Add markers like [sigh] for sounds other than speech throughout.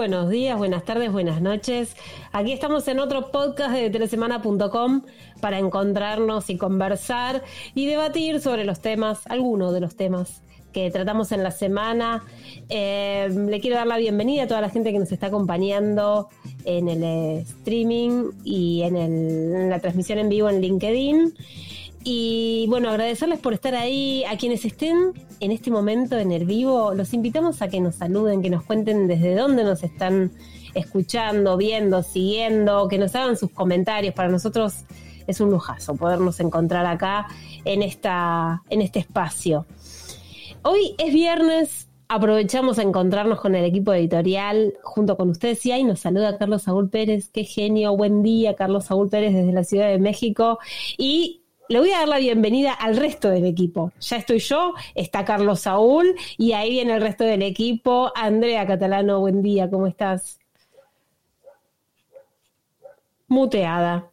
Buenos días, buenas tardes, buenas noches. Aquí estamos en otro podcast de telesemana.com para encontrarnos y conversar y debatir sobre los temas, algunos de los temas que tratamos en la semana. Eh, le quiero dar la bienvenida a toda la gente que nos está acompañando en el eh, streaming y en, en la transmisión en vivo en LinkedIn. Y bueno, agradecerles por estar ahí. A quienes estén en este momento en el vivo, los invitamos a que nos saluden, que nos cuenten desde dónde nos están escuchando, viendo, siguiendo, que nos hagan sus comentarios. Para nosotros es un lujazo podernos encontrar acá en, esta, en este espacio. Hoy es viernes, aprovechamos a encontrarnos con el equipo editorial junto con ustedes y ahí nos saluda Carlos Saúl Pérez, qué genio, buen día Carlos Saúl Pérez desde la Ciudad de México y le voy a dar la bienvenida al resto del equipo. Ya estoy yo, está Carlos Saúl y ahí viene el resto del equipo. Andrea Catalano, buen día, ¿cómo estás? Muteada.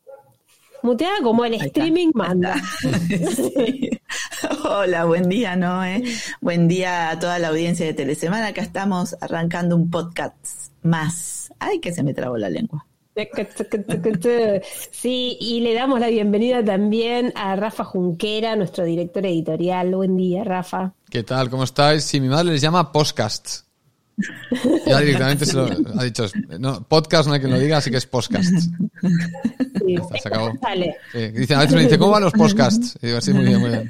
Muteada como el streaming manda. [laughs] Hola, buen día, Noé. Buen día a toda la audiencia de Telesemana. Acá estamos arrancando un podcast más. Ay, que se me trabó la lengua. Sí, y le damos la bienvenida también a Rafa Junquera, nuestro director editorial. Buen día, Rafa. ¿Qué tal? ¿Cómo estáis? Sí, mi madre les llama podcasts. Ya directamente se lo ha dicho. No, podcast no hay que lo diga, así que es podcasts. Sí, se acabó. Dicen, a veces me dice, ¿cómo van los podcasts? Y digo, sí, muy bien, muy bien.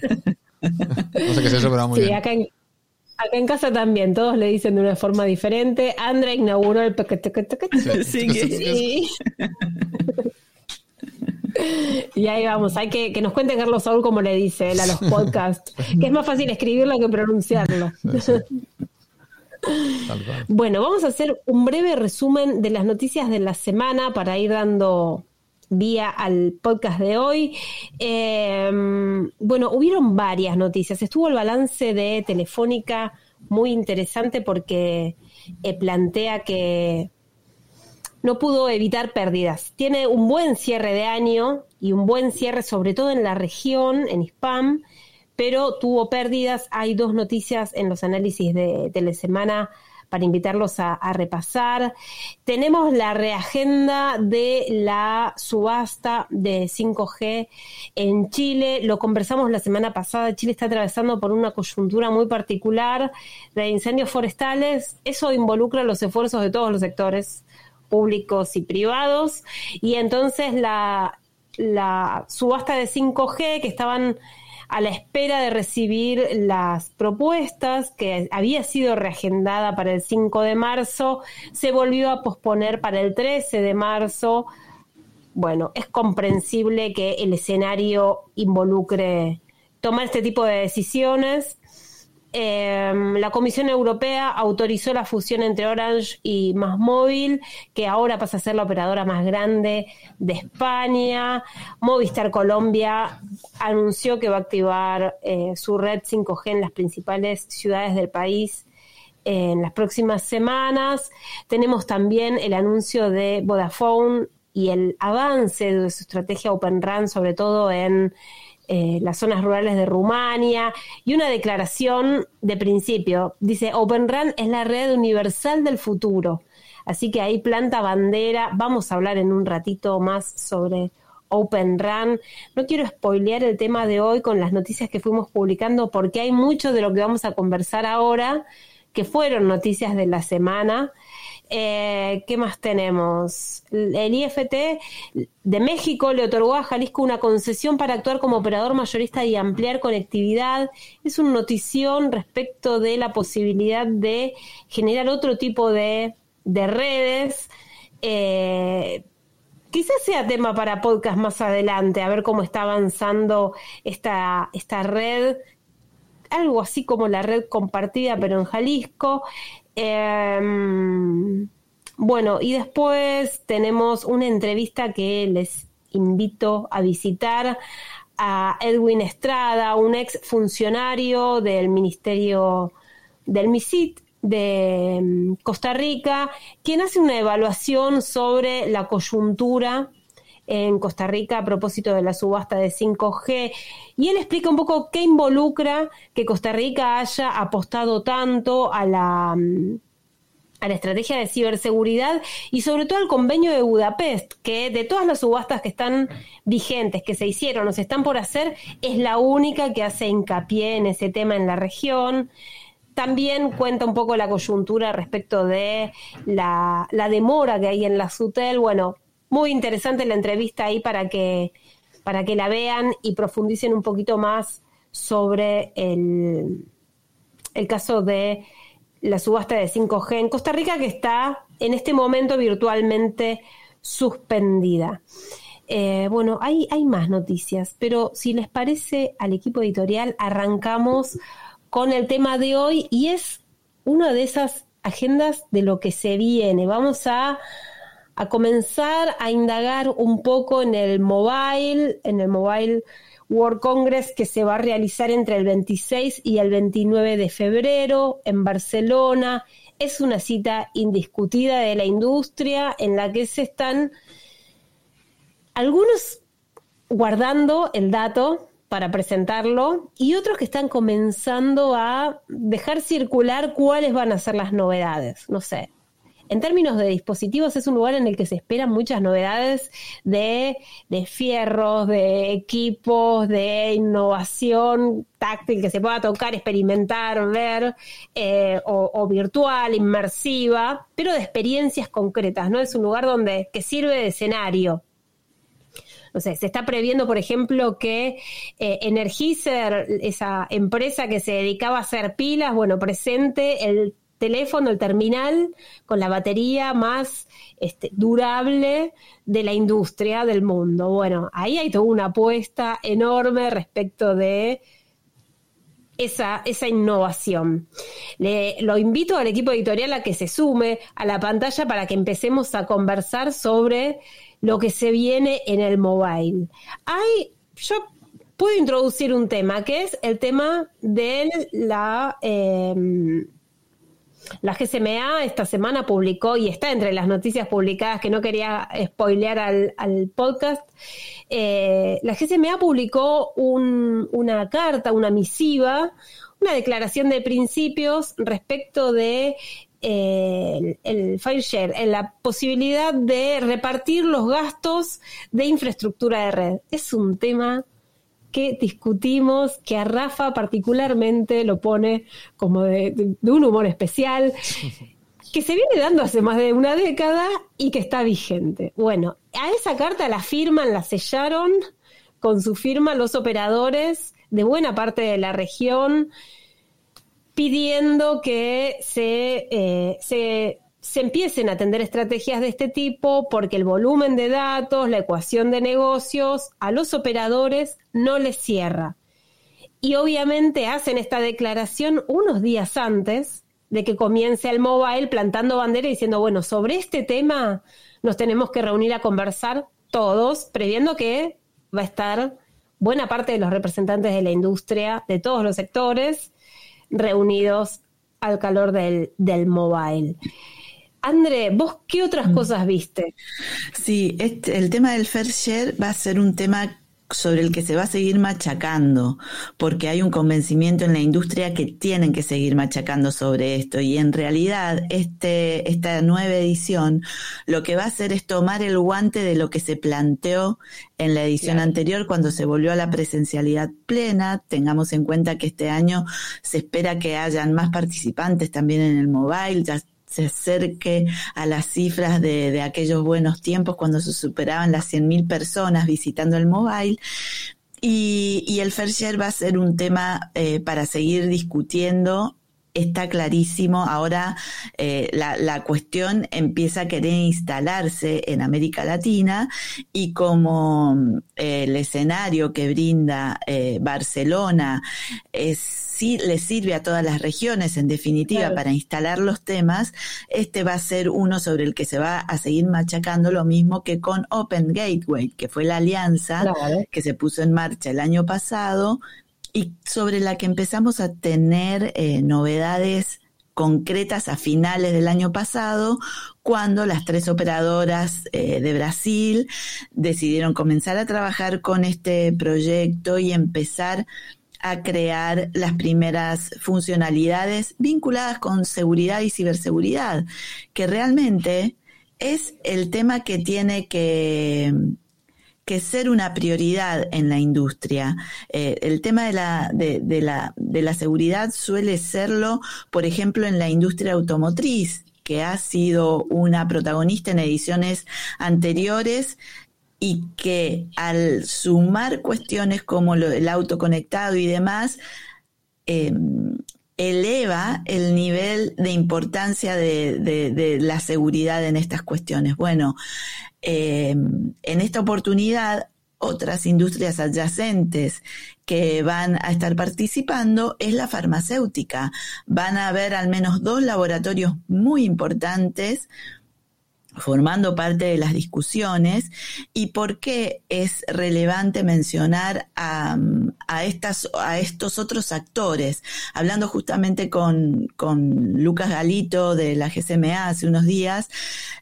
No sé qué es eso, pero va muy sí, bien. Acá en, Acá en casa también, todos le dicen de una forma diferente. Andrea inauguró el sí, sí. Y ahí vamos, hay que que nos cuente Carlos Saúl cómo le dice él a los podcasts, que es más fácil escribirlo que pronunciarlo. Bueno, vamos a hacer un breve resumen de las noticias de la semana para ir dando vía al podcast de hoy. Em, bueno, hubieron varias noticias. Estuvo el balance de Telefónica muy interesante porque eh, plantea que no pudo evitar pérdidas. Tiene un buen cierre de año y un buen cierre sobre todo en la región, en spam, pero tuvo pérdidas. Hay dos noticias en los análisis de Telesemana para invitarlos a, repasar. Tenemos la reagenda de la subasta de 5G en Chile. Lo conversamos la semana pasada. Chile está atravesando por una coyuntura muy particular de incendios forestales. Eso involucra los esfuerzos de todos los sectores públicos y privados. Y entonces la, subasta de 5G que estaban a la espera de recibir las propuestas que había sido reagendada para el 5 de marzo, se volvió a posponer para el 13 de marzo. Bueno, es comprensible que el escenario involucre tomar este tipo de decisiones Em, la Comisión Europea autorizó la fusión entre Orange y Móvil, que ahora pasa a ser la operadora más grande de España. Movistar Colombia anunció que va a activar eh, su red 5G en las principales ciudades del país en las próximas semanas. Tenemos también el anuncio de Vodafone y el avance de su estrategia Open RAN, sobre todo en eh, las zonas rurales de Rumania y una declaración de principio. Dice, Open RAN es la red universal del futuro. Así que ahí planta bandera. Vamos a hablar en un ratito más sobre Open RAN. No quiero spoilear el tema de hoy con las noticias que fuimos publicando porque hay mucho de lo que vamos a conversar ahora que fueron noticias de la semana eh, ¿Qué más tenemos? El IFT de México le otorgó a Jalisco una concesión para actuar como operador mayorista y ampliar conectividad. Es una notición respecto de la posibilidad de generar otro tipo de, redes. Eh, quizás sea tema para podcast más adelante, a ver cómo está avanzando esta, esta red algo así como la red compartida, pero en Jalisco. Em, bueno, y después tenemos una entrevista que les invito a visitar a Edwin Estrada, un ex funcionario del Ministerio del MISIT de em, Costa Rica, quien hace una evaluación sobre la coyuntura en Costa Rica a propósito de la subasta de 5G. Y él explica un poco qué involucra que Costa Rica haya apostado tanto a la, a la estrategia de ciberseguridad y sobre todo al convenio de Budapest, que de todas las subastas que están vigentes, que se hicieron o se están por hacer, es la única que hace hincapié en ese tema en la región. También cuenta un poco la coyuntura respecto de la, demora que hay en la SUTEL. Bueno, muy interesante la entrevista ahí para que, para que la vean y profundicen un poquito más sobre el, el caso de la subasta de 5G en Costa Rica, que está en este momento virtualmente suspendida. Eh, bueno, hay, hay más noticias, pero si les parece al equipo editorial, arrancamos con el tema de hoy y es una de esas agendas de lo que se viene. Vamos a, a comenzar a indagar un poco en el mobile, en el mobile World Congress que se va a realizar entre el 26 y el 29 de febrero en Barcelona. Es una cita indiscutida de la industria en la que se están algunos guardando el dato para presentarlo y otros que están comenzando a dejar circular cuáles van a ser las novedades. No sé, en términos de dispositivos, es un lugar en el que se esperan muchas novedades de, fierros, de equipos, de innovación táctil que se pueda tocar, experimentar, ver, eh, o, virtual, inmersiva, pero de experiencias concretas, ¿no? Es un lugar donde, que sirve de escenario. No sé, se está previendo, por ejemplo, que eh, esa empresa que se dedicaba a hacer pilas, bueno, presente el teléfono, el terminal, con la batería más este, durable de la industria del mundo. Bueno, ahí hay toda una apuesta enorme respecto de esa, esa innovación. Le, lo invito al equipo editorial a que se sume a la pantalla para que empecemos a conversar sobre lo que se viene en el mobile. Hay, yo puedo introducir un tema, que es el tema de la... Em, la GSMA esta semana publicó, y está entre las noticias publicadas que no quería spoilear al, podcast, eh, la GSMA publicó una carta, una misiva, una declaración de principios respecto de eh, el, file share, en la posibilidad de repartir los gastos de infraestructura de red. Es un tema que discutimos, que a Rafa particularmente lo pone como de, un humor especial, [laughs] que se viene dando hace más de una década y que está vigente. Bueno, a esa carta la firman, la sellaron con su firma los operadores de buena parte de la región, pidiendo que se, eh, se se empiecen a atender estrategias de este tipo porque el volumen de datos, la ecuación de negocios, a los operadores no les cierra. Y obviamente hacen esta declaración unos días antes de que comience el mobile plantando bandera y diciendo, bueno, sobre este tema nos tenemos que reunir a conversar todos, previendo que va a estar buena parte de los representantes de la industria, de todos los sectores, reunidos al calor del, del mobile. André, ¿vos qué otras mm. cosas viste? Sí, este, el tema del fair share va a ser un tema sobre el que se va a seguir machacando, porque hay un convencimiento en la industria que tienen que seguir machacando sobre esto. Y en realidad, este, esta nueva edición lo que va a hacer es tomar el guante de lo que se planteó en la edición anterior cuando se volvió a la presencialidad plena. Tengamos en cuenta que este año se espera que hayan más participantes también en el mobile. Ya se acerque a las cifras de, de aquellos buenos tiempos cuando se superaban las 100.000 personas visitando el mobile. Y, y el fair share va a ser un tema eh, para seguir discutiendo está clarísimo. Ahora eh, la, la, cuestión empieza a querer instalarse en América Latina y como eh, el escenario que brinda eh, Barcelona es sí le sirve a todas las regiones, en definitiva, para instalar los temas, este va a ser uno sobre el que se va a seguir machacando lo mismo que con Open Gateway, que fue la alianza que se puso en marcha el año pasado y sobre la que empezamos a tener eh, novedades concretas a finales del año pasado, cuando las tres operadoras eh, de Brasil decidieron comenzar a trabajar con este proyecto y empezar a crear las primeras funcionalidades vinculadas con seguridad y ciberseguridad, que realmente es el tema que tiene que, que ser una prioridad en la industria. Eh, el tema de la, de, la, de la seguridad suele serlo, por ejemplo, en la industria automotriz que ha sido una protagonista en ediciones anteriores y que al sumar cuestiones como el auto conectado y demás, em, eleva el nivel de importancia de, la seguridad en estas cuestiones. Bueno, em, en esta oportunidad, otras industrias adyacentes que van a estar participando es la farmacéutica. Van a haber al menos dos laboratorios muy importantes formando parte de las discusiones y por qué es relevante mencionar a, estas, a estos otros actores. Hablando justamente con, con, Lucas Galito de la GCMA hace unos días,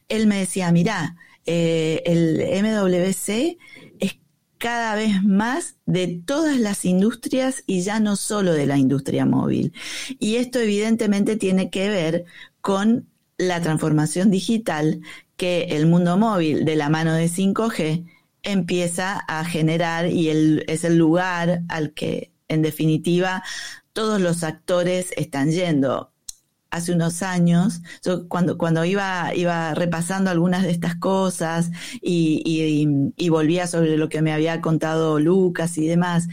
él me decía, mirá, eh, el MWC es cada vez más de todas las industrias y ya no solo de la industria móvil. Y esto evidentemente tiene que ver con la transformación digital que el mundo móvil de la mano de 5G empieza a generar y es el lugar al que en definitiva todos los actores están yendo. Hace unos años, yo cuando, iba repasando algunas de estas cosas y, y volvía sobre lo que me había contado Lucas y demás,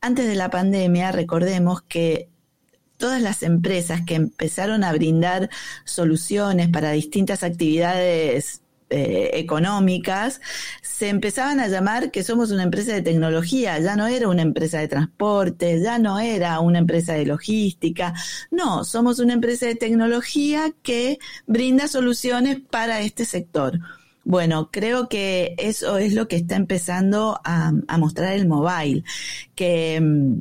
antes de la pandemia recordemos que todas las empresas que empezaron a brindar soluciones para distintas actividades eh, económicas, se empezaban a llamar que somos una empresa de tecnología, ya no era una empresa de transporte, ya no era una empresa de logística, no, somos una empresa de tecnología que brinda soluciones para este sector. Bueno, creo que eso es lo que está empezando a, a mostrar el mobile, que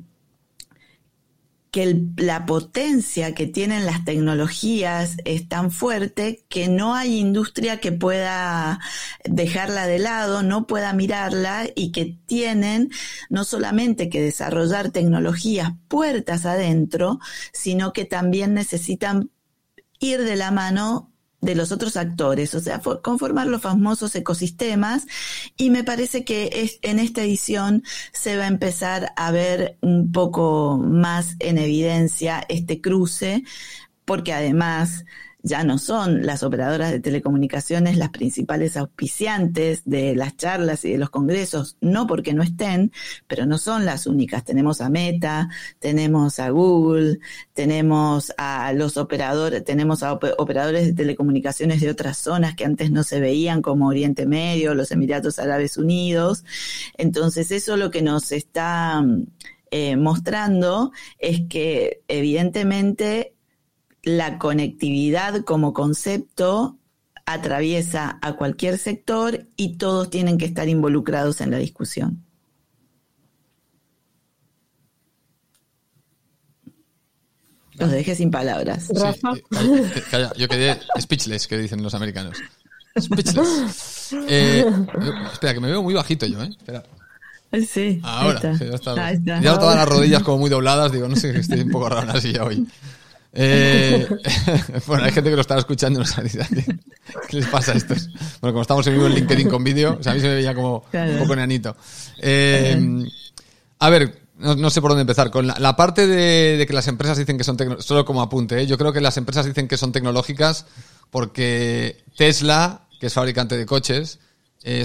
que la potencia que tienen las tecnologías es tan fuerte que no hay industria que pueda dejarla de lado, no pueda mirarla y que tienen no solamente que desarrollar tecnologías puertas adentro, sino que también necesitan ir de la mano de los otros actores, o sea, conformar los famosos ecosistemas. Y me parece que en esta edición se va a empezar a ver un poco más en evidencia este cruce, porque además ya no son las operadoras de telecomunicaciones las principales auspiciantes de las charlas y de los congresos, no porque no estén, pero no son las únicas. Tenemos a Meta, tenemos a Google, tenemos a los operadores, tenemos a operadores de telecomunicaciones de otras zonas que antes no se veían como Oriente Medio, los Emiratos Árabes Unidos. Entonces eso lo que nos está eh, mostrando es que evidentemente la conectividad como concepto atraviesa a cualquier sector y todos tienen que estar involucrados en la discusión. Los dejé sin palabras. Rafa. Eh, yo quedé speechless, que dicen los americanos. Speechless. [laughs] Eh, espera, que me veo muy bajito yo, ¿eh? Espera. Sí. Ahora, ya, ya todas las rodillas como muy dobladas, digo, no sé, estoy un poco raro así ya hoy. Eh, [laughs] bueno, hay gente que lo estaba escuchando y no sabe qué les pasa a estos. Bueno, como estamos en vivo en LinkedIn con vídeo, a mí se me veía como un poco neanito. Eh, a ver, no, sé por dónde empezar. Con la, parte de, que las empresas dicen que son tecnológicas, solo como apunte, ¿eh? yo creo que las empresas dicen que son tecnológicas porque Tesla, que es fabricante de coches,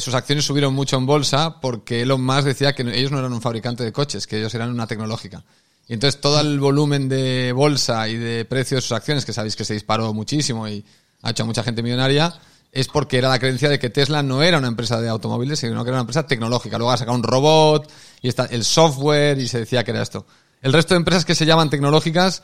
sus acciones subieron mucho en bolsa porque Elon Musk decía que ellos no eran un fabricante de coches, que ellos eran una tecnológica. Y entonces todo el volumen de bolsa y de precio de sus acciones, que sabéis que se disparó muchísimo y ha hecho a mucha gente millonaria, es porque era la creencia de que Tesla no era una empresa de automóviles, sino que era una empresa tecnológica. Luego ha sacado un robot y está el software y se decía que era esto. El resto de empresas que se llaman tecnológicas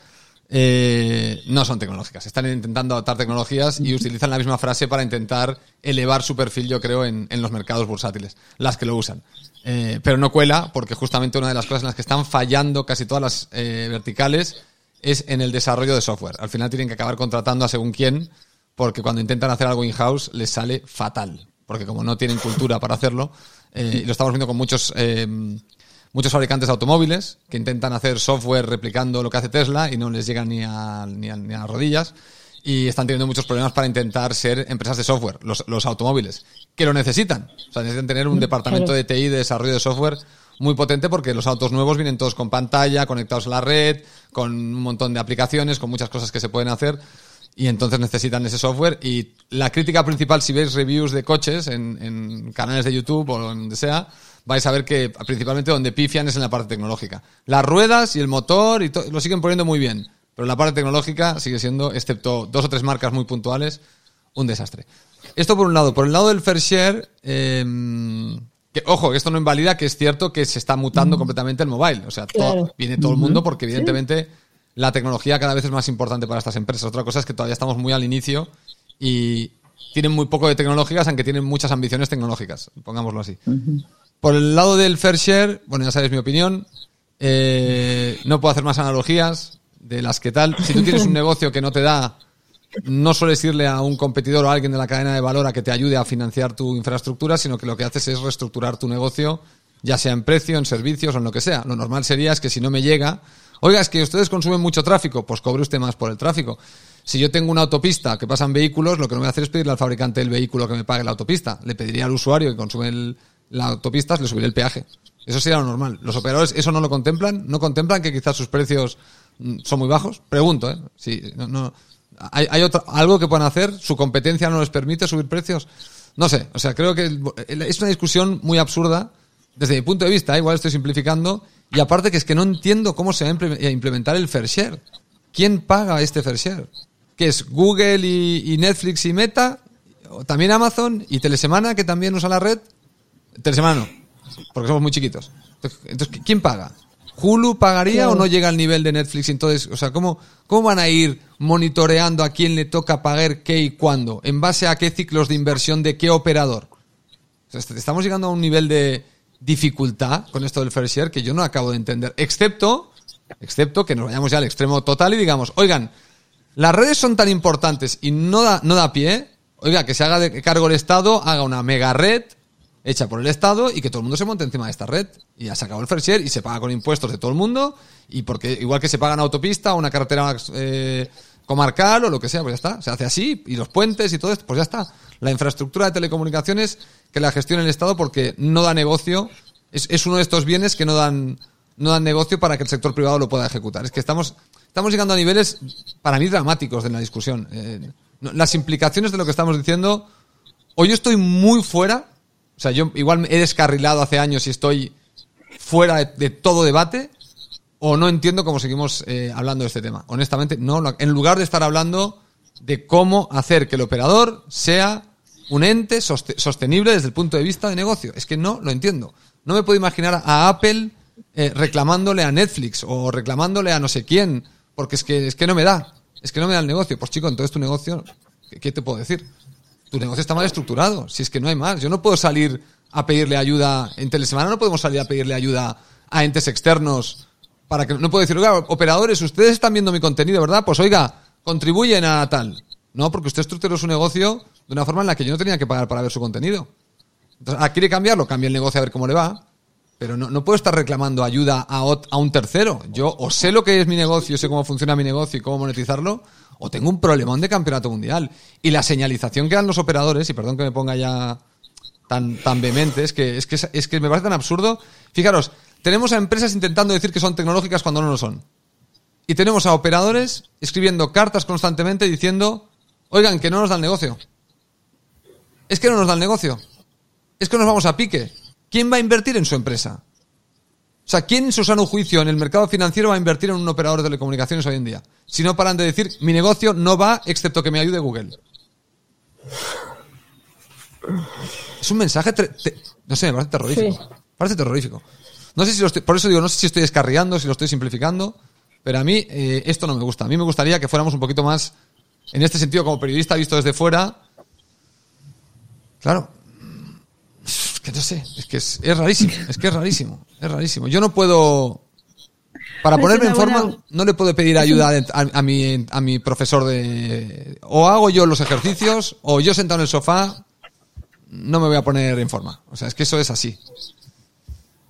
eh, no son tecnológicas. Están intentando adaptar tecnologías y utilizan la misma frase para intentar elevar su perfil, yo creo, en, en los mercados bursátiles, las que lo usan. Eh, pero no cuela, porque justamente una de las cosas en las que están fallando casi todas las eh, verticales es en el desarrollo de software. Al final tienen que acabar contratando a según quién, porque cuando intentan hacer algo in-house les sale fatal, porque como no tienen cultura para hacerlo, eh, y lo estamos viendo con muchos muchos fabricantes de automóviles que intentan hacer software replicando lo que hace Tesla y no les llega ni a, ni a, las rodillas. Y están teniendo muchos problemas para intentar ser empresas de software, los, los automóviles, que lo necesitan. O sea, necesitan tener un departamento de TI de desarrollo de software muy potente porque los autos nuevos vienen todos con pantalla, conectados a la red, con un montón de aplicaciones, con muchas cosas que se pueden hacer y entonces necesitan ese software. Y la crítica principal, si veis reviews de coches en, en canales de YouTube o donde sea, vais a ver que principalmente donde pifian es en la parte tecnológica. Las ruedas y el motor y lo siguen poniendo muy bien, pero la parte tecnológica sigue siendo, excepto dos o tres marcas muy puntuales, un desastre. Esto por un lado. Por el lado del fair share, eh, que, ojo, esto no invalida que es cierto que se está mutando completamente el mobile. O sea, viene todo el mundo porque evidentemente la tecnología cada vez es más importante para estas empresas. Otra cosa es que todavía estamos muy al inicio y tienen muy poco de tecnológicas, aunque tienen muchas ambiciones tecnológicas, pongámoslo así. Por el lado del fair share, bueno, ya sabéis mi opinión. Eh, no puedo hacer más analogías de las que tal. Si tú tienes un negocio que no te da, no sueles irle a un competidor o a alguien de la cadena de valor a que te ayude a financiar tu infraestructura, sino que lo que haces es reestructurar tu negocio, ya sea en precio, en servicios o en lo que sea. Lo normal sería es que si no me llega, oiga, es que ustedes consumen mucho tráfico, pues cobre usted más por el tráfico. Si yo tengo una autopista que pasan vehículos, lo que no voy a hacer es pedirle al fabricante del vehículo que me pague la autopista. Le pediría al usuario que consume el, la autopista le subiré el peaje. Eso sería lo normal. ¿Los operadores eso no lo contemplan? ¿No contemplan que quizás sus precios mm, son muy bajos? Pregunto, ¿eh? Si, no, ¿Hay, hay algo que puedan hacer? ¿Su competencia no les permite subir precios? No sé. O sea, creo que es una discusión muy absurda desde mi punto de vista. ¿eh? Igual estoy simplificando. Y aparte que es que no entiendo cómo se va a implementar el fair share. ¿Quién paga este fair share? ¿Qué es Google y, y Netflix y Meta? ¿O también Amazon y Telesemana que también usa la red? Telesemana no, porque somos muy chiquitos. Entonces, ¿quién paga? ¿Hulu pagaría o no llega al nivel de Netflix? Entonces, o sea, ¿cómo, ¿cómo van a ir monitoreando a quién le toca pagar qué y cuándo? ¿En base a qué ciclos de inversión de qué operador? estamos llegando a un nivel de dificultad con esto del fair share que yo no acabo de entender. Excepto, excepto que nos vayamos ya al extremo total y digamos, oigan, las redes son tan importantes y no da, no da pie, oiga, que se haga de cargo el Estado, haga una mega red hecha por el Estado y que todo el mundo se monte encima de esta red. Y ya se acabó el fair y se paga con impuestos de todo el mundo. Y porque igual que se paga una autopista o una carretera eh, comarcal o lo que sea, pues ya está. Se hace así. Y los puentes y todo esto, pues ya está. La infraestructura de telecomunicaciones que la gestiona el Estado porque no da negocio. Es, es uno de estos bienes que no dan, no dan negocio para que el sector privado lo pueda ejecutar. Es que estamos, estamos llegando a niveles, para mí, dramáticos de la discusión. Eh, las implicaciones de lo que estamos diciendo, yo estoy muy fuera o sea, yo igual he descarrilado hace años y estoy fuera de, todo debate o no entiendo cómo seguimos eh, hablando de este tema. Honestamente, no, en lugar de estar hablando de cómo hacer que el operador sea un ente sostenible desde el punto de vista de negocio. Es que no lo entiendo. No me puedo imaginar a Apple eh, reclamándole a Netflix o reclamándole a no sé quién, porque es que, es que no me da. Es que no me da el negocio. Pues chico, entonces tu negocio, qué te puedo decir? Tu negocio está mal estructurado. Si es que no hay más. Yo no puedo salir a pedirle ayuda en telesemana, no podemos salir a pedirle ayuda a entes externos para que no puedo decir, operadores, ustedes están viendo mi contenido, ¿verdad? Pues oiga, contribuyen a tal. No, porque usted estructuró su negocio de una forma en la que yo no tenía que pagar para ver su contenido. Entonces, ¿quiere cambiarlo? Cambia el negocio a ver cómo le va. Pero no, no puedo estar reclamando ayuda a, a un tercero. Yo o sé lo que es mi negocio, sé cómo funciona mi negocio y cómo monetizarlo, o tengo un problemón de campeonato mundial. Y la señalización que dan los operadores, y perdón que me ponga ya tan, tan vehemente, es que, es, que, es que me parece tan absurdo. Fijaros, tenemos a empresas intentando decir que son tecnológicas cuando no lo son. Y tenemos a operadores escribiendo cartas constantemente diciendo, oigan, que no nos da el negocio. Es que no nos da el negocio. Es que nos vamos a pique. ¿Quién va a invertir en su empresa? O sea, ¿quién en su sano juicio en el mercado financiero va a invertir en un operador de telecomunicaciones hoy en día? Si no paran de decir, mi negocio no va excepto que me ayude Google. Es un mensaje, no sé, me parece terrorífico. Parece terrorífico. No sé si lo estoy, por eso digo, no sé si estoy descarriando, si lo estoy simplificando, pero a mí eh, esto no me gusta. A mí me gustaría que fuéramos un poquito más, en este sentido, como periodista visto desde fuera. Claro, que no sé, es que es, rarísimo, es que es rarísimo, es rarísimo. Yo no puedo, para ponerme en forma, no le puedo pedir ayuda a, mi, a mi profesor de, o hago yo los ejercicios, o yo sentado en el sofá, no me voy a poner en forma. O sea, es que eso es así.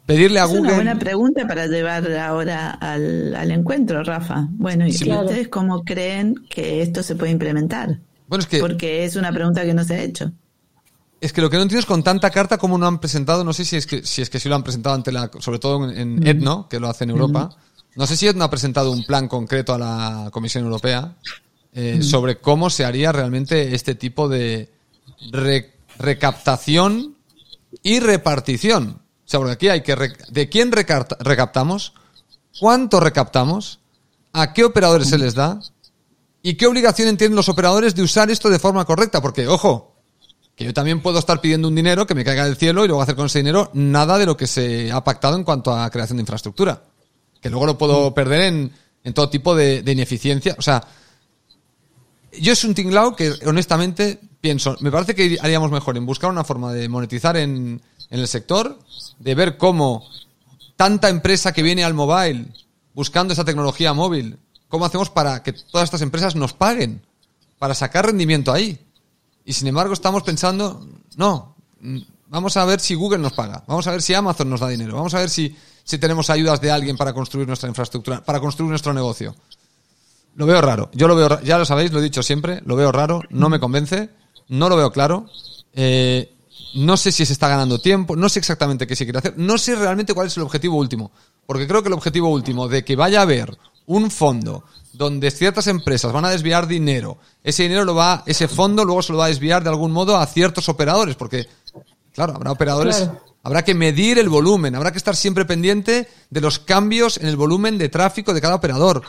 pedirle a es Google. Una buena pregunta para llevar ahora al, encuentro, Rafa. Bueno, ¿y ustedes cómo creen que esto se puede implementar? Bueno, es que. Porque es una pregunta que no se ha hecho. Es que lo que no entiendo es con tanta carta cómo no han presentado, no sé si es que si es que sí lo han presentado ante la, sobre todo en. Etno, que lo hace en Europa. No sé si Etno ha presentado un plan concreto a la Comisión Europea eh, sobre cómo se haría realmente este tipo de recaptación y repartición. O sea, porque aquí hay que de quién recaptamos, cuánto recaptamos, a qué operadores se les da y qué obligación tienen los operadores de usar esto de forma correcta. Porque, ojo, que yo también puedo estar pidiendo un dinero que me caiga del cielo y luego hacer con ese dinero nada de lo que se ha pactado en cuanto a creación de infraestructura. Que luego lo puedo mm. perder en, en todo tipo de, ineficiencia. O sea, yo es un tinglao que honestamente pienso, me parece que haríamos mejor en buscar una forma de monetizar en, en el sector, de ver cómo tanta empresa que viene al mobile buscando esa tecnología móvil, cómo hacemos para que todas estas empresas nos paguen, para sacar rendimiento ahí. Y sin embargo estamos pensando, no, vamos a ver si Google nos paga, vamos a ver si Amazon nos da dinero, vamos a ver si, si tenemos ayudas de alguien para construir nuestra infraestructura, para construir nuestro negocio. Lo veo raro, yo lo veo, ya lo sabéis, lo he dicho siempre, lo veo raro, no me convence, no lo veo claro. Eh, no sé si se está ganando tiempo, no sé exactamente qué se quiere hacer, no sé realmente cuál es el objetivo último, porque creo que el objetivo último de que vaya a haber un fondo donde ciertas empresas van a desviar dinero, ese dinero lo va, ese fondo luego se lo va a desviar de algún modo a ciertos operadores, porque, claro, habrá operadores, habrá que medir el volumen, habrá que estar siempre pendiente de los cambios en el volumen de tráfico de cada operador,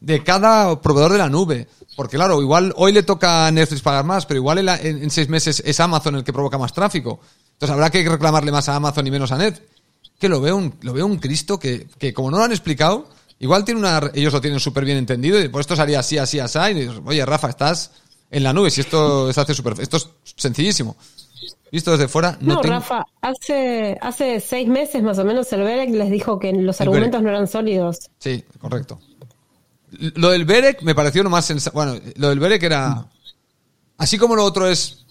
de cada proveedor de la nube, porque claro, igual hoy le toca a Netflix pagar más, pero igual en, seis meses es Amazon el que provoca más tráfico. Entonces habrá que reclamarle más a Amazon y menos a Net. Que lo veo un, lo veo un Cristo que, que como no lo han explicado, Igual tiene una, ellos lo tienen súper bien entendido y pues esto sería así, así, así. Y dices, oye, Rafa, estás en la nube. Si esto se hace súper, esto es sencillísimo. Visto desde fuera, no, no Rafa, hace, hace seis meses más o menos el Berek les dijo que los argumentos no eran sólidos. Sí, correcto. Lo del Berek me pareció lo más Bueno, lo del Berek era. Así como lo otro es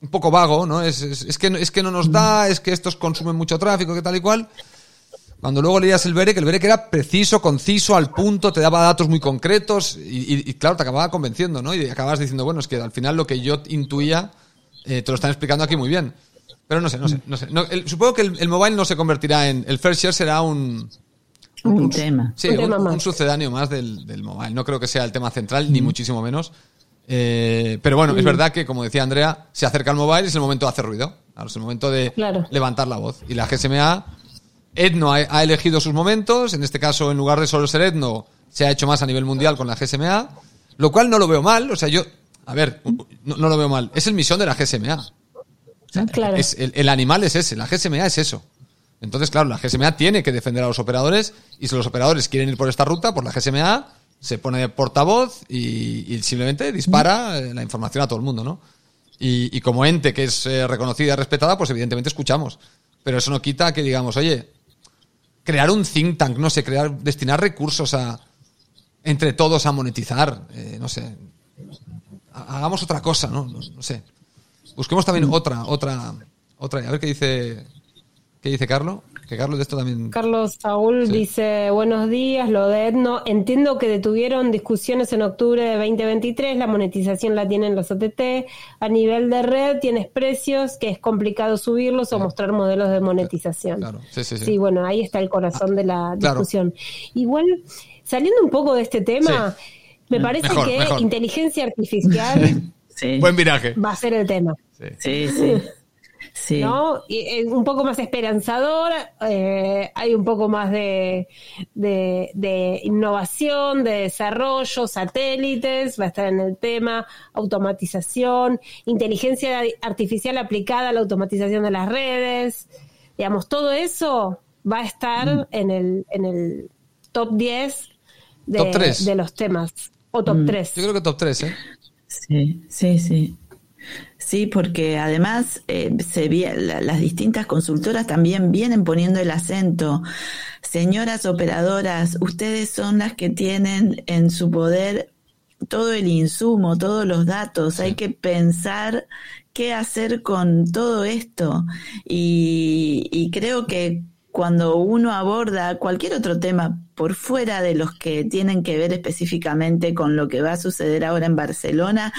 un poco vago, ¿no? Es, es, que, es que no nos da, es que estos consumen mucho tráfico, que tal y cual. Cuando luego leías el BEREC, el BEREC era preciso, conciso, al punto, te daba datos muy concretos y, claro, te acababa convenciendo, ¿no? Y acababas diciendo, bueno, es que al final lo que yo intuía eh, te lo están explicando aquí muy bien. Pero no sé, no sé, no sé. supongo que el, mobile no se convertirá en... El first share será un... Un, tema. Sí, un, sucedáneo más del, mobile. No creo que sea el tema central, ni muchísimo menos. Eh, pero bueno, es verdad que, como decía Andrea, se acerca al mobile y es el momento de hacer ruido. es el momento de levantar la voz. Y la GSMA Etno ha, elegido sus momentos, en este caso, en lugar de solo ser Etno, se ha hecho más a nivel mundial con la GSMA, lo cual no lo veo mal, o sea, yo, a ver, no, lo veo mal, es el misión de la GSMA. claro. el, animal es ese, la GSMA es eso. Entonces, claro, la GSMA tiene que defender a los operadores y si los operadores quieren ir por esta ruta, por la GSMA se pone portavoz y, simplemente dispara eh, la información a todo el mundo, ¿no? Y, como ente que es eh, reconocida y respetada, pues evidentemente escuchamos. Pero eso no quita que digamos, oye, crear un think tank, no sé, crear, destinar recursos a entre todos a monetizar, eh, no sé, hagamos otra cosa, ¿no? ¿no? sé. Busquemos también otra, otra, otra, a ver qué dice, qué dice Carlos. Que Carlos de esto también. Carlos Saúl dice: Buenos días, lo de Etno. Entiendo que detuvieron discusiones en octubre de 2023. La monetización la tienen los OTT. A nivel de red, tienes precios que es complicado subirlos o mostrar modelos de monetización. Claro, sí, sí, sí. bueno, ahí está el corazón de la discusión. Igual, saliendo un poco de este tema, me parece que inteligencia artificial. [laughs] Buen viraje. Va a ser el tema. Sí, sí. ¿No? Y, eh, un poco más esperanzador, eh, hay un poco más de, de, innovación, de desarrollo, satélites, va a estar en el tema, automatización, inteligencia artificial aplicada a la automatización de las redes, digamos, todo eso va a estar mm. en, el, en el top 10 de, de los temas, o top 3. Mm. Yo creo que top 3, ¿eh? Sí, sí, sí. Sí, porque además eh, se las distintas consultoras también vienen poniendo el acento. Señoras operadoras, ustedes son las que tienen en su poder todo el insumo, todos los datos. Hay que pensar qué hacer con todo esto. Y, y creo que cuando uno aborda cualquier otro tema por fuera de los que tienen que ver específicamente con lo que va a suceder ahora en Barcelona,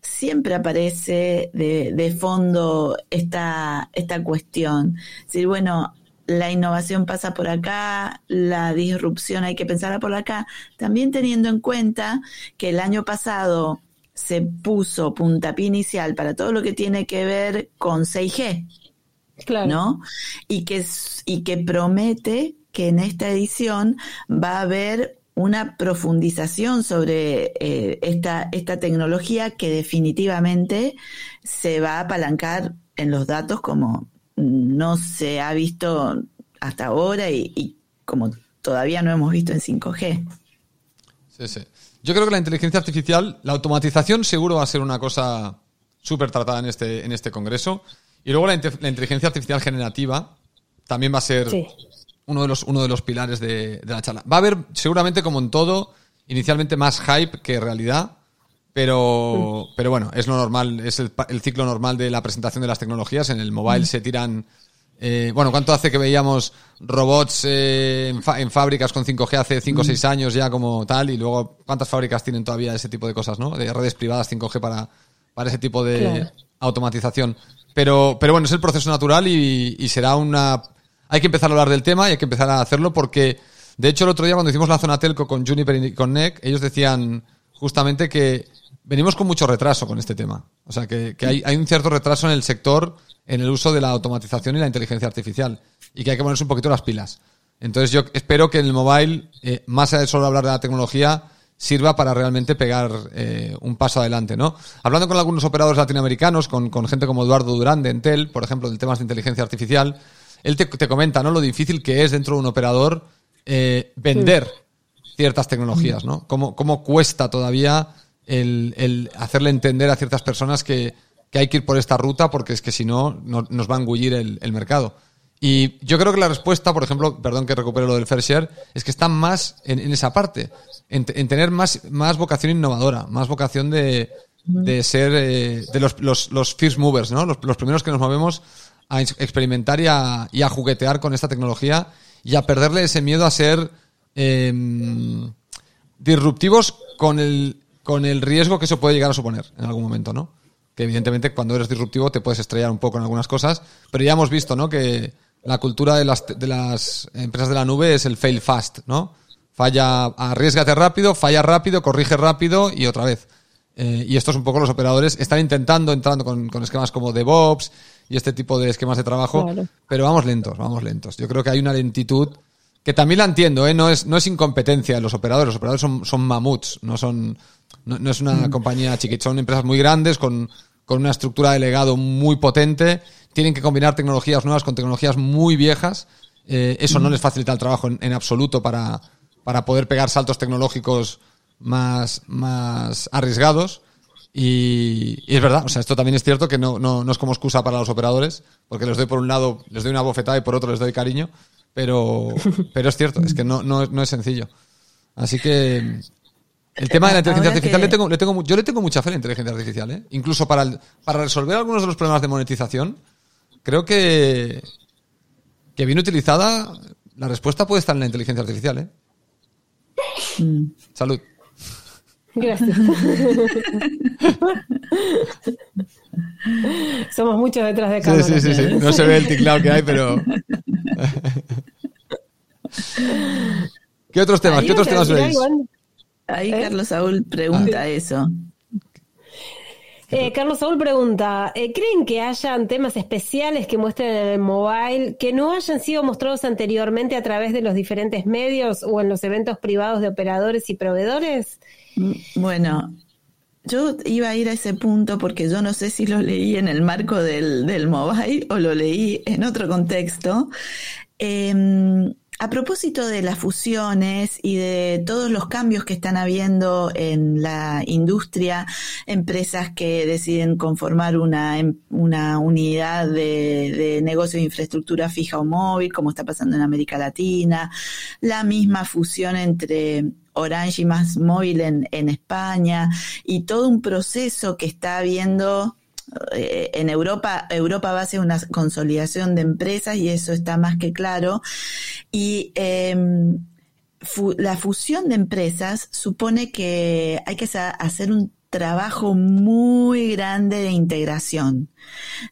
siempre aparece de, de fondo esta, esta cuestión. Es decir, bueno, la innovación pasa por acá, la disrupción hay que pensarla por acá, también teniendo en cuenta que el año pasado se puso puntapié inicial para todo lo que tiene que ver con 6G, claro. ¿no? Y que, y que promete que en esta edición va a haber una profundización sobre eh, esta, esta tecnología que definitivamente se va a apalancar en los datos como no se ha visto hasta ahora y, como todavía no hemos visto en 5G. Sí, sí. Yo creo que la inteligencia artificial, la automatización seguro va a ser una cosa súper tratada en este, en este congreso. Y luego la, inteligencia artificial generativa también va a ser uno, de los, uno de los pilares de, de, la charla. Va a haber seguramente como en todo, inicialmente más hype que realidad. Pero, pero bueno, es lo normal, es el, ciclo normal de la presentación de las tecnologías. En el mobile se tiran. Eh, bueno, ¿cuánto hace que veíamos robots eh, en, fábricas con 5G hace 5 o 6 años ya como tal? Y luego, ¿cuántas fábricas tienen todavía ese tipo de cosas, no? De redes privadas 5G para, para ese tipo de automatización. Pero, pero bueno, es el proceso natural y, será una. Hay que empezar a hablar del tema y hay que empezar a hacerlo porque, de hecho, el otro día cuando hicimos la zona telco con Juniper y con NEC, ellos decían justamente que venimos con mucho retraso con este tema. O sea, que, hay, un cierto retraso en el sector en el uso de la automatización y la inteligencia artificial y que hay que ponerse un poquito las pilas. Entonces yo espero que en el mobile, eh, más allá de solo hablar de la tecnología, sirva para realmente pegar eh, un paso adelante, ¿no? Hablando con algunos operadores latinoamericanos, con, gente como Eduardo Durán de Entel, por ejemplo, de temas de inteligencia artificial, él te, comenta, ¿no? Lo difícil que es dentro de un operador eh, vender ciertas tecnologías, ¿no? Cómo, cómo cuesta todavía el, hacerle entender a ciertas personas que, hay que ir por esta ruta porque es que si no, nos va a engullir el, mercado. Y yo creo que la respuesta, por ejemplo, perdón que recupere lo del fair share, es que está más en, esa parte, en, tener más, más vocación innovadora, más vocación de, ser eh, de los, los, first movers, ¿no? Los, primeros que nos movemos a experimentar y a, y a, juguetear con esta tecnología y a perderle ese miedo a ser em, disruptivos con el, con el riesgo que eso puede llegar a suponer en algún momento, ¿no? Que evidentemente cuando eres disruptivo te puedes estrellar un poco en algunas cosas, pero ya hemos visto, ¿no? Que la cultura de las, de las empresas de la nube es el fail fast, ¿no? Falla, arriesgate rápido, falla rápido, corrige rápido y otra vez. Eh, y estos un poco los operadores están intentando, entrando con, esquemas como DevOps y este tipo de esquemas de trabajo, pero vamos lentos, vamos lentos. Yo creo que hay una lentitud que también la entiendo, ¿eh? no, es, no es incompetencia de los operadores, los operadores son, son mamuts, no son, no, es una mm. compañía chiquita, son empresas muy grandes con, una estructura de legado muy potente, tienen que combinar tecnologías nuevas con tecnologías muy viejas, eh, eso no les facilita el trabajo en, absoluto para, para poder pegar saltos tecnológicos más, más arriesgados. Y, es verdad, o sea, esto también es cierto que no, no, no, es como excusa para los operadores, porque les doy por un lado, les doy una bofetada y por otro les doy cariño, pero, [laughs] pero es cierto, es que no, no, no es sencillo. Así que el tema de la inteligencia artificial, le tengo, le tengo, yo le tengo mucha fe a la inteligencia artificial, ¿eh? Incluso para, para resolver algunos de los problemas de monetización, creo que, que bien utilizada, la respuesta puede estar en la inteligencia artificial, ¿eh? Mm. Salud. Gracias. [laughs] Somos muchos detrás de cámara. Sí, sí, sí, No se ve el teclado que hay, pero. [laughs] ¿Qué otros temas? ¿Qué otros temas veis? Ahí ¿Eh? Carlos Saúl pregunta ah. eso. Eh, Carlos Saúl pregunta, eh, ¿creen que hayan temas especiales que muestren en el mobile que no hayan sido mostrados anteriormente a través de los diferentes medios o en los eventos privados de operadores y proveedores? Mm, bueno, yo iba a ir a ese punto porque yo no sé si lo leí en el marco del, del mobile o lo leí en otro contexto. Eh, a propósito de las fusiones y de todos los cambios que están habiendo en la industria, empresas que deciden conformar una, em, una unidad de, de, negocio de infraestructura fija o móvil, como está pasando en América Latina, la misma fusión entre Orange y Más Móvil en, en España, y todo un proceso que está habiendo eh, en Europa, Europa va a ser una consolidación de empresas y eso está más que claro. Y em, la fusión de empresas supone que hay que hacer un trabajo muy grande de integración,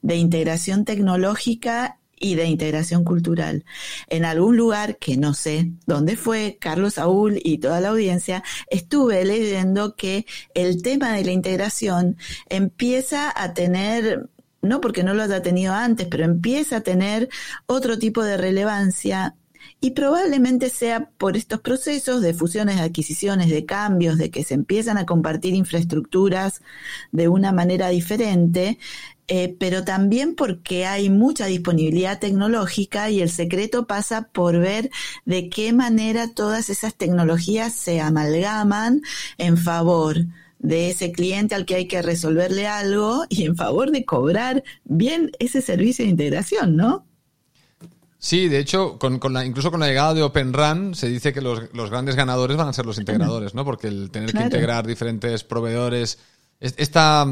de integración tecnológica y de integración cultural. En algún lugar, que no sé dónde fue, Carlos Saúl y toda la audiencia, estuve leyendo que el tema de la integración empieza a tener no porque no lo haya tenido antes, pero empieza a tener otro tipo de relevancia y probablemente sea por estos procesos de fusiones, de adquisiciones, de cambios, de que se empiezan a compartir infraestructuras de una manera diferente, eh, pero también porque hay mucha disponibilidad tecnológica y el secreto pasa por ver de qué manera todas esas tecnologías se amalgaman en favor de ese cliente al que hay que resolverle algo y en favor de cobrar bien ese servicio de integración, ¿no? Sí, de hecho, con, la, incluso con la llegada de Open Run se dice que los, grandes ganadores van a ser los integradores, ¿no? Porque el tener que integrar diferentes proveedores, esta,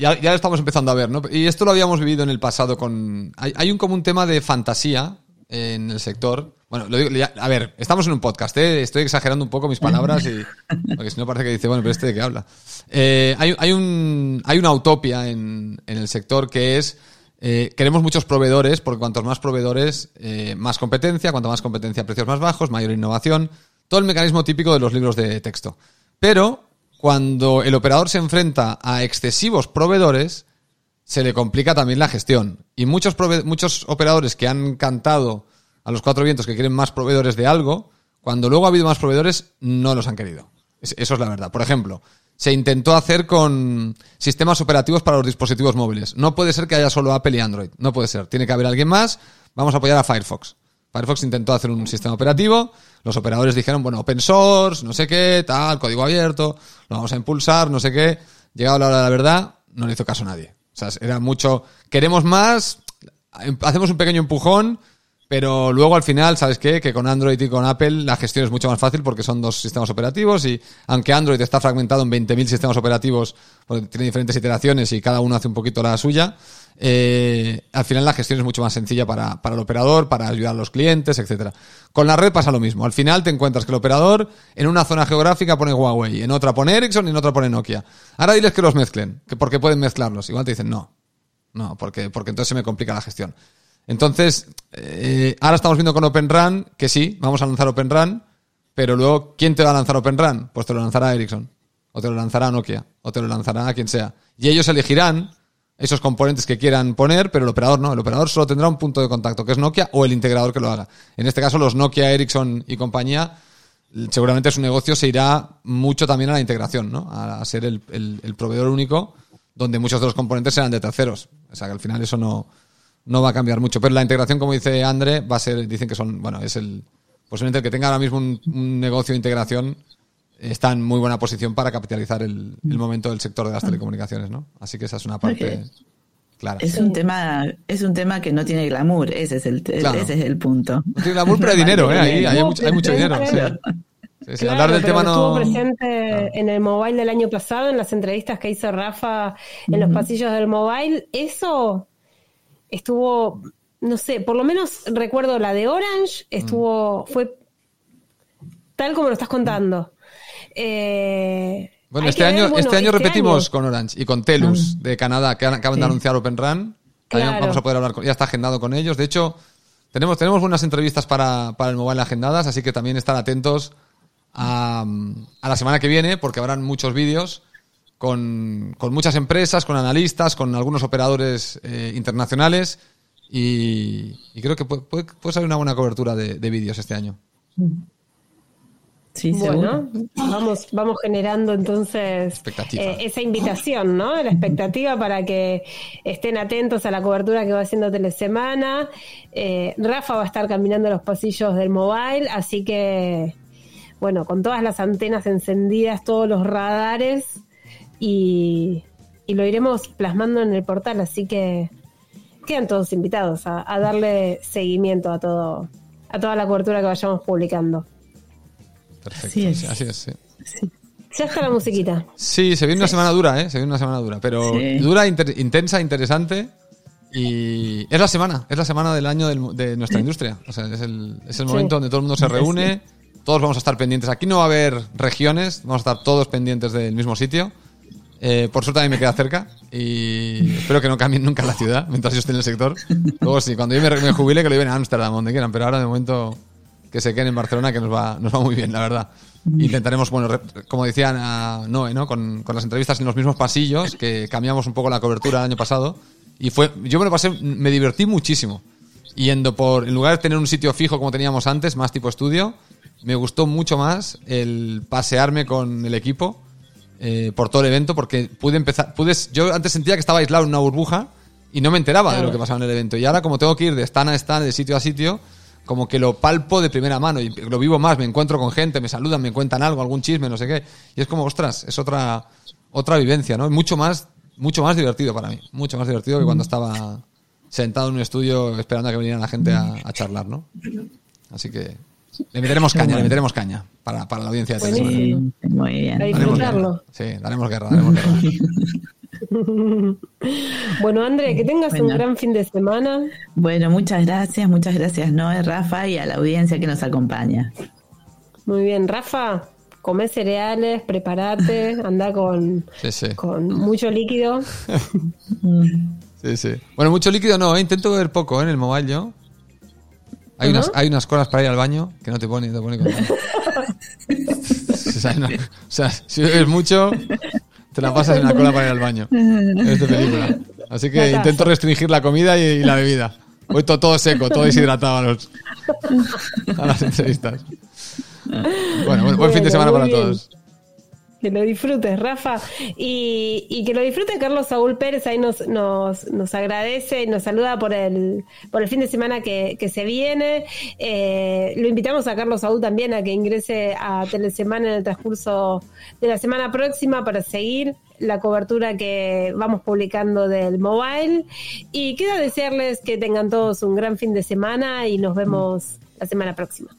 ya, ya, lo estamos empezando a ver, ¿no? Y esto lo habíamos vivido en el pasado con... Hay, un común tema de fantasía en el sector. Bueno, lo digo, a ver, estamos en un podcast, ¿eh? estoy exagerando un poco mis palabras y [laughs] porque si no parece que dice, bueno, pero este de qué habla. Eh, hay, hay, un, hay una utopia en, en el sector que es eh, queremos muchos proveedores porque cuantos más proveedores, eh, más competencia, cuanto más competencia, precios más bajos, mayor innovación, todo el mecanismo típico de los libros de texto. Pero cuando el operador se enfrenta a excesivos proveedores, se le complica también la gestión. Y muchos, muchos operadores que han cantado a los cuatro vientos que quieren más proveedores de algo, cuando luego ha habido más proveedores, no los han querido. Eso es la verdad. Por ejemplo, se intentó hacer con sistemas operativos para los dispositivos móviles. No puede ser que haya solo Apple y Android. No puede ser. Tiene que haber alguien más. Vamos a apoyar a Firefox. Firefox intentó hacer un sistema operativo, los operadores dijeron, bueno, open source, no sé qué, tal, código abierto, lo vamos a impulsar, no sé qué. Llegado la hora de la verdad, no le hizo caso a nadie. O sea, era mucho, queremos más, hacemos un pequeño empujón, pero luego al final, ¿sabes qué? Que con Android y con Apple la gestión es mucho más fácil porque son dos sistemas operativos y aunque Android está fragmentado en 20.000 sistemas operativos, porque tiene diferentes iteraciones y cada uno hace un poquito la suya, eh, al final la gestión es mucho más sencilla para, para, el operador, para ayudar a los clientes, etcétera. Con la red pasa lo mismo. Al final te encuentras que el operador en una zona geográfica pone Huawei, en otra pone Ericsson y en otra pone Nokia. Ahora diles que los mezclen, que porque pueden mezclarlos. Igual te dicen no. No, porque, porque entonces se me complica la gestión. Entonces, eh, ahora estamos viendo con OpenRun que sí, vamos a lanzar OpenRun, pero luego, ¿quién te va a lanzar OpenRun? Pues te lo lanzará Ericsson, o te lo lanzará Nokia, o te lo lanzará quien sea. Y ellos elegirán esos componentes que quieran poner, pero el operador no. El operador solo tendrá un punto de contacto, que es Nokia o el integrador que lo haga. En este caso, los Nokia, Ericsson y compañía, seguramente su negocio se irá mucho también a la integración, ¿no? A, ser el, proveedor único, donde muchos de los componentes serán de terceros. O sea, que al final eso no, no va a cambiar mucho. Pero la integración, como dice André, va a ser, dicen que son, bueno, es el, posiblemente el que tenga ahora mismo un, un negocio de integración está en muy buena posición para capitalizar el, momento del sector de las telecomunicaciones, ¿no? Así que esa es una parte clara. Es un tema, es un tema que no tiene glamour, ese es el, ese es el punto. No tiene glamour, pero hay [laughs] dinero, ¿eh? Ahí hay, mucho, hay mucho dinero. Sí. hablar del tema no. Estuvo presente en el mobile del año pasado, en las entrevistas que hizo Rafa en los pasillos del mobile. Eso estuvo, no sé, por lo menos recuerdo la de Orange, estuvo, mm. fue tal como lo estás contando. Eh, bueno, este año, este año este repetimos con Orange y con Telus ah. de Canadá, que acaban de anunciar Open Run. Vamos a poder hablar con, ya está agendado con ellos. De hecho, tenemos, tenemos buenas entrevistas para, para el mobile agendadas, así que también estar atentos a, la semana que viene, porque habrán muchos vídeos con, con, muchas empresas, con analistas, con algunos operadores eh, internacionales y, creo que puede, puede, ser una buena cobertura de, de vídeos este año. Mm bueno, vamos, vamos generando entonces eh, esa invitación, ¿no? La expectativa para que estén atentos a la cobertura que va haciendo Telesemana. Eh, Rafa va a estar caminando los pasillos del mobile, así que, bueno, con todas las antenas encendidas, todos los radares y, lo iremos plasmando en el portal, así que quedan todos invitados a, a darle seguimiento a todo, a toda la cobertura que vayamos publicando. Perfecto, así es. Así es sí. Ya está la musiquita. Sí, se viene una semana dura, ¿eh? Se viene una semana dura, pero dura, intensa, interesante. Y es la semana, es la semana del año de nuestra industria. O sea, es el, es el momento donde todo el mundo se reúne, todos vamos a estar pendientes. Aquí no va a haber regiones, vamos a estar todos pendientes del mismo sitio. Eh, por suerte a mí me queda cerca y espero que no cambien nunca la ciudad mientras yo esté en el sector. Luego sí, cuando yo me, me jubile que lo lleven a Ámsterdam, donde quieran, pero ahora de momento que se queden en Barcelona, que nos va, nos va muy bien, la verdad. Intentaremos, bueno, como decían a Noé, ¿no? Con, con, las entrevistas en los mismos pasillos, que cambiamos un poco la cobertura el año pasado. Y fue, yo me lo pasé, me divertí muchísimo. Yendo por, en lugar de tener un sitio fijo como teníamos antes, más tipo estudio, me gustó mucho más el pasearme con el equipo eh, por todo el evento, porque pude empezar, pude, yo antes sentía que estaba aislado en una burbuja y no me enteraba de lo que pasaba en el evento. Y ahora como tengo que ir de stand a stand, de sitio a sitio, como que lo palpo de primera mano y lo vivo más, me encuentro con gente, me saludan, me cuentan algo, algún chisme, no sé qué. Y es como, ostras, es otra, otra vivencia, ¿no? Mucho más, mucho más divertido para mí. Mucho más divertido que cuando estaba sentado en un estudio esperando a que viniera la gente a, charlar, ¿no? Así que le meteremos caña, le meteremos caña para, para la audiencia de sí, Muy bien. disfrutarlo. Sí, daremos guerra, daremos guerra. [laughs] bueno, André, que tengas un gran fin de semana. Bueno, muchas gracias, muchas gracias, Noé, Rafa y a la audiencia que nos acompaña. Muy bien, Rafa, come cereales, prepárate, [laughs] anda con, con mucho líquido. [laughs] sí, sí. Bueno, mucho líquido no, ¿eh? intento beber poco ¿eh? en el mobile yo. Hay, unas, hay unas colas para ir al baño que no te pone, te pone con... [laughs] [laughs] o sea, si bebes mucho, te la pasas en la cola para ir al baño. Es de película. Así que intento restringir la comida y, la bebida. Voy todo, seco, todo deshidratado a, los, a las entrevistas. Bueno, buen, fin de semana para todos. Que lo disfrutes, Rafa. Y, que lo disfrute Carlos Saúl Pérez. Ahí nos, nos, nos agradece y nos saluda por el, por el fin de semana que, se viene. Eh, lo invitamos a Carlos Saúl también a que ingrese a Telesemana en el transcurso de la semana próxima para seguir la cobertura que vamos publicando del mobile. Y queda desearles que tengan todos un gran fin de semana y nos vemos la semana próxima.